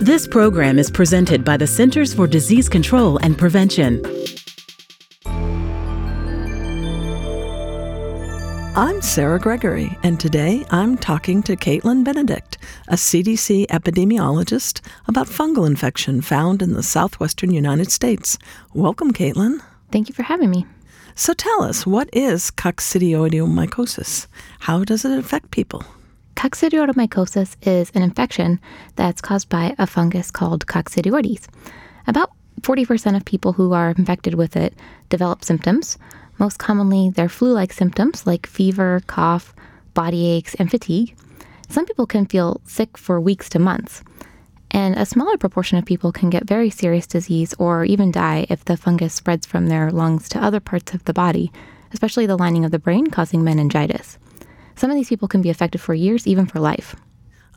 This program is presented by the Centers for Disease Control and Prevention. I'm Sarah Gregory, and today I'm talking to Kaitlin Benedict, a CDC epidemiologist, about fungal infection found in the southwestern United States. Welcome, Kaitlin. Thank you for having me. So tell us, what is coccidioidomycosis? How does it affect people? Coccidioidomycosis is an infection that's caused by a fungus called Coccidioides. About 40% of people who are infected with it develop symptoms. Most commonly, they're flu like symptoms like fever, cough, body aches, and fatigue. Some people can feel sick for weeks to months. And a smaller proportion of people can get very serious disease or even die if the fungus spreads from their lungs to other parts of the body, especially the lining of the brain, causing meningitis. Some of these people can be affected for years, even for life.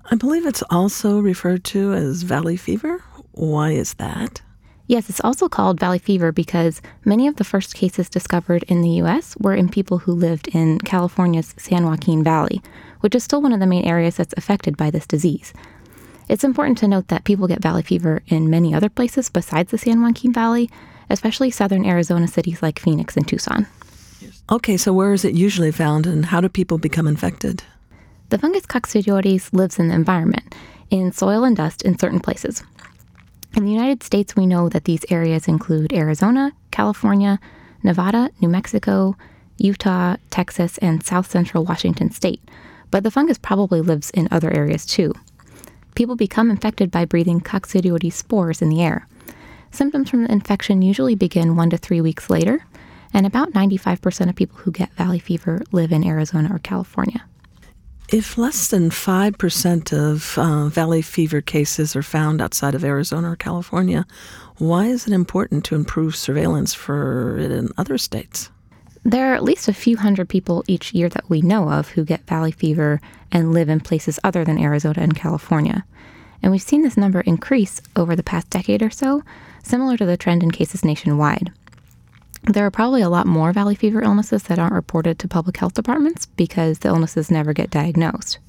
I believe it's also referred to as valley fever. Why is that? Yes, it's also called valley fever because many of the first cases discovered in the US were in people who lived in California's San Joaquin Valley, which is still one of the main areas that's affected by this disease. It's important to note that people get valley fever in many other places besides the San Joaquin Valley, especially southern Arizona cities like Phoenix and Tucson. Okay, so where is it usually found and how do people become infected? The fungus Coccidioides lives in the environment, in soil and dust in certain places. In the United States, we know that these areas include Arizona, California, Nevada, New Mexico, Utah, Texas, and south central Washington state, but the fungus probably lives in other areas too people become infected by breathing Coccidioides spores in the air. Symptoms from the infection usually begin one to three weeks later, and about 95% of people who get valley fever live in Arizona or California. If less than 5% of uh, valley fever cases are found outside of Arizona or California, why is it important to improve surveillance for it in other states? There are at least a few hundred people each year that we know of who get valley fever and live in places other than Arizona and California. And we've seen this number increase over the past decade or so, similar to the trend in cases nationwide. There are probably a lot more valley fever illnesses that aren't reported to public health departments because the illnesses never get diagnosed.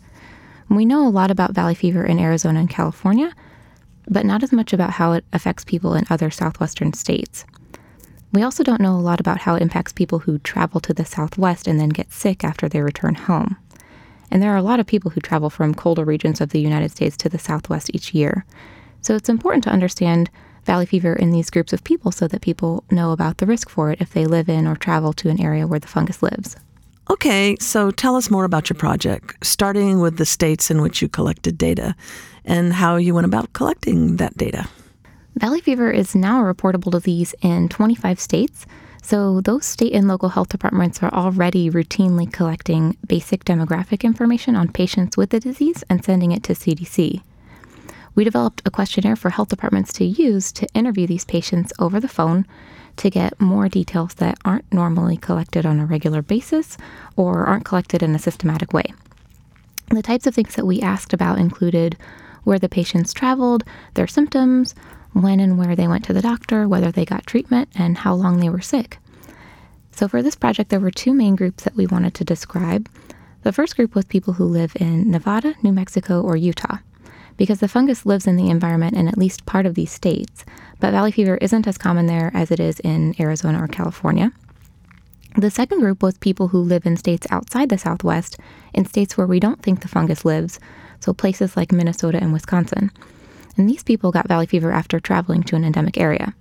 We know a lot about valley fever in Arizona and California, but not as much about how it affects people in other southwestern states. We also don't know a lot about how it impacts people who travel to the Southwest and then get sick after they return home. And there are a lot of people who travel from colder regions of the United States to the Southwest each year. So it's important to understand valley fever in these groups of people so that people know about the risk for it if they live in or travel to an area where the fungus lives. Okay, so tell us more about your project, starting with the states in which you collected data and how you went about collecting that data. Valley fever is now a reportable disease in 25 states. So, those state and local health departments are already routinely collecting basic demographic information on patients with the disease and sending it to CDC. We developed a questionnaire for health departments to use to interview these patients over the phone to get more details that aren't normally collected on a regular basis or aren't collected in a systematic way. The types of things that we asked about included where the patients traveled, their symptoms, when and where they went to the doctor, whether they got treatment, and how long they were sick. So, for this project, there were two main groups that we wanted to describe. The first group was people who live in Nevada, New Mexico, or Utah, because the fungus lives in the environment in at least part of these states, but valley fever isn't as common there as it is in Arizona or California. The second group was people who live in states outside the Southwest, in states where we don't think the fungus lives, so places like Minnesota and Wisconsin and these people got valley fever after traveling to an endemic area.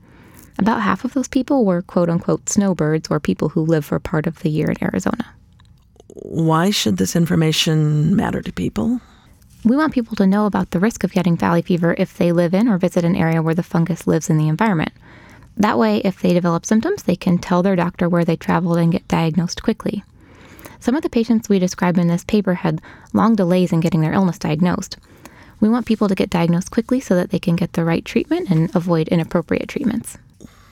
About half of those people were quote unquote snowbirds or people who live for part of the year in Arizona. Why should this information matter to people? We want people to know about the risk of getting valley fever if they live in or visit an area where the fungus lives in the environment. That way, if they develop symptoms, they can tell their doctor where they traveled and get diagnosed quickly. Some of the patients we describe in this paper had long delays in getting their illness diagnosed. We want people to get diagnosed quickly so that they can get the right treatment and avoid inappropriate treatments.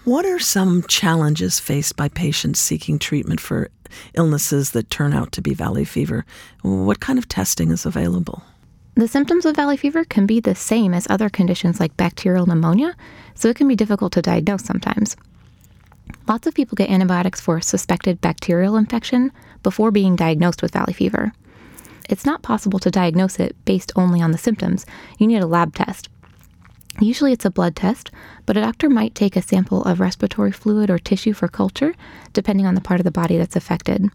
What are some challenges faced by patients seeking treatment for illnesses that turn out to be valley fever? What kind of testing is available? The symptoms of valley fever can be the same as other conditions like bacterial pneumonia, so it can be difficult to diagnose sometimes. Lots of people get antibiotics for suspected bacterial infection before being diagnosed with valley fever it's not possible to diagnose it based only on the symptoms. You need a lab test. Usually it's a blood test, but a doctor might take a sample of respiratory fluid or tissue for culture, depending on the part of the body that's affected.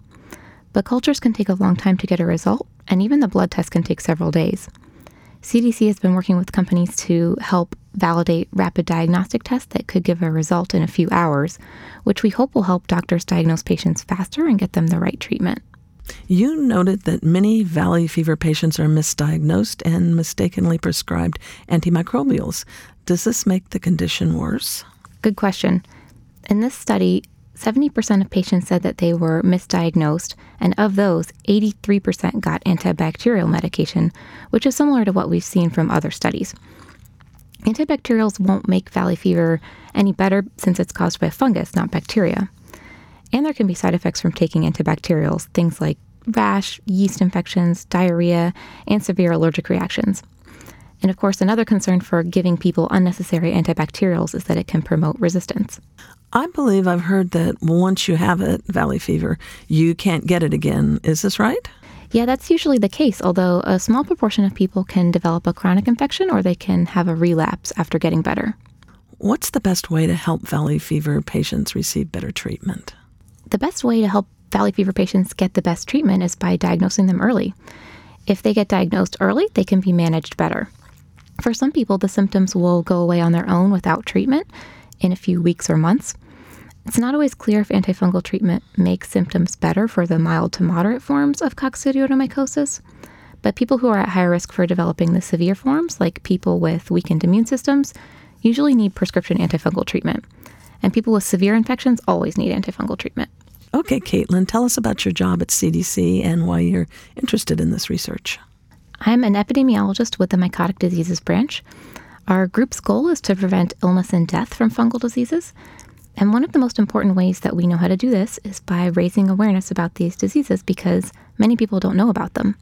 But cultures can take a long time to get a result, and even the blood test can take several days. CDC has been working with companies to help validate rapid diagnostic tests that could give a result in a few hours, which we hope will help doctors diagnose patients faster and get them the right treatment. You noted that many valley fever patients are misdiagnosed and mistakenly prescribed antimicrobials. Does this make the condition worse? Good question. In this study, 70% of patients said that they were misdiagnosed, and of those, 83% got antibacterial medication, which is similar to what we've seen from other studies. Antibacterials won't make valley fever any better since it's caused by a fungus, not bacteria. And there can be side effects from taking antibacterials, things like rash, yeast infections, diarrhea, and severe allergic reactions. And of course, another concern for giving people unnecessary antibacterials is that it can promote resistance. I believe I've heard that once you have it, valley fever, you can't get it again. Is this right? Yeah, that's usually the case, although a small proportion of people can develop a chronic infection or they can have a relapse after getting better. What's the best way to help valley fever patients receive better treatment? The best way to help valley fever patients get the best treatment is by diagnosing them early. If they get diagnosed early, they can be managed better. For some people, the symptoms will go away on their own without treatment in a few weeks or months. It's not always clear if antifungal treatment makes symptoms better for the mild to moderate forms of coccidioidomycosis, but people who are at higher risk for developing the severe forms, like people with weakened immune systems, usually need prescription antifungal treatment. And people with severe infections always need antifungal treatment. Okay, Kaitlin, tell us about your job at CDC and why you're interested in this research. I'm an epidemiologist with the Mycotic Diseases Branch. Our group's goal is to prevent illness and death from fungal diseases. And one of the most important ways that we know how to do this is by raising awareness about these diseases because many people don't know about them.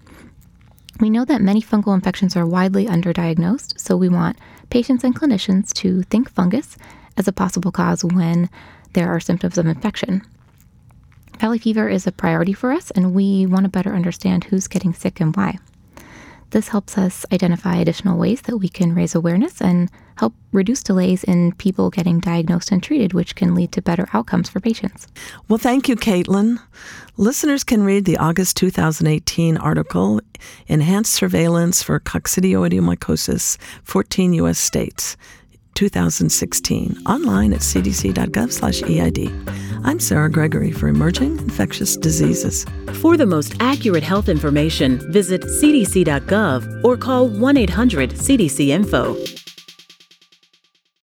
We know that many fungal infections are widely underdiagnosed, so we want patients and clinicians to think fungus as a possible cause when there are symptoms of infection. Valley fever is a priority for us, and we want to better understand who's getting sick and why. This helps us identify additional ways that we can raise awareness and help reduce delays in people getting diagnosed and treated, which can lead to better outcomes for patients. Well, thank you, Kaitlin. Listeners can read the August 2018 article, Enhanced Surveillance for Coccidioidomycosis, 14 U.S. States. 2016 online at cdc.gov/eid. I'm Sarah Gregory for Emerging Infectious Diseases. For the most accurate health information, visit cdc.gov or call 1-800-CDC-INFO.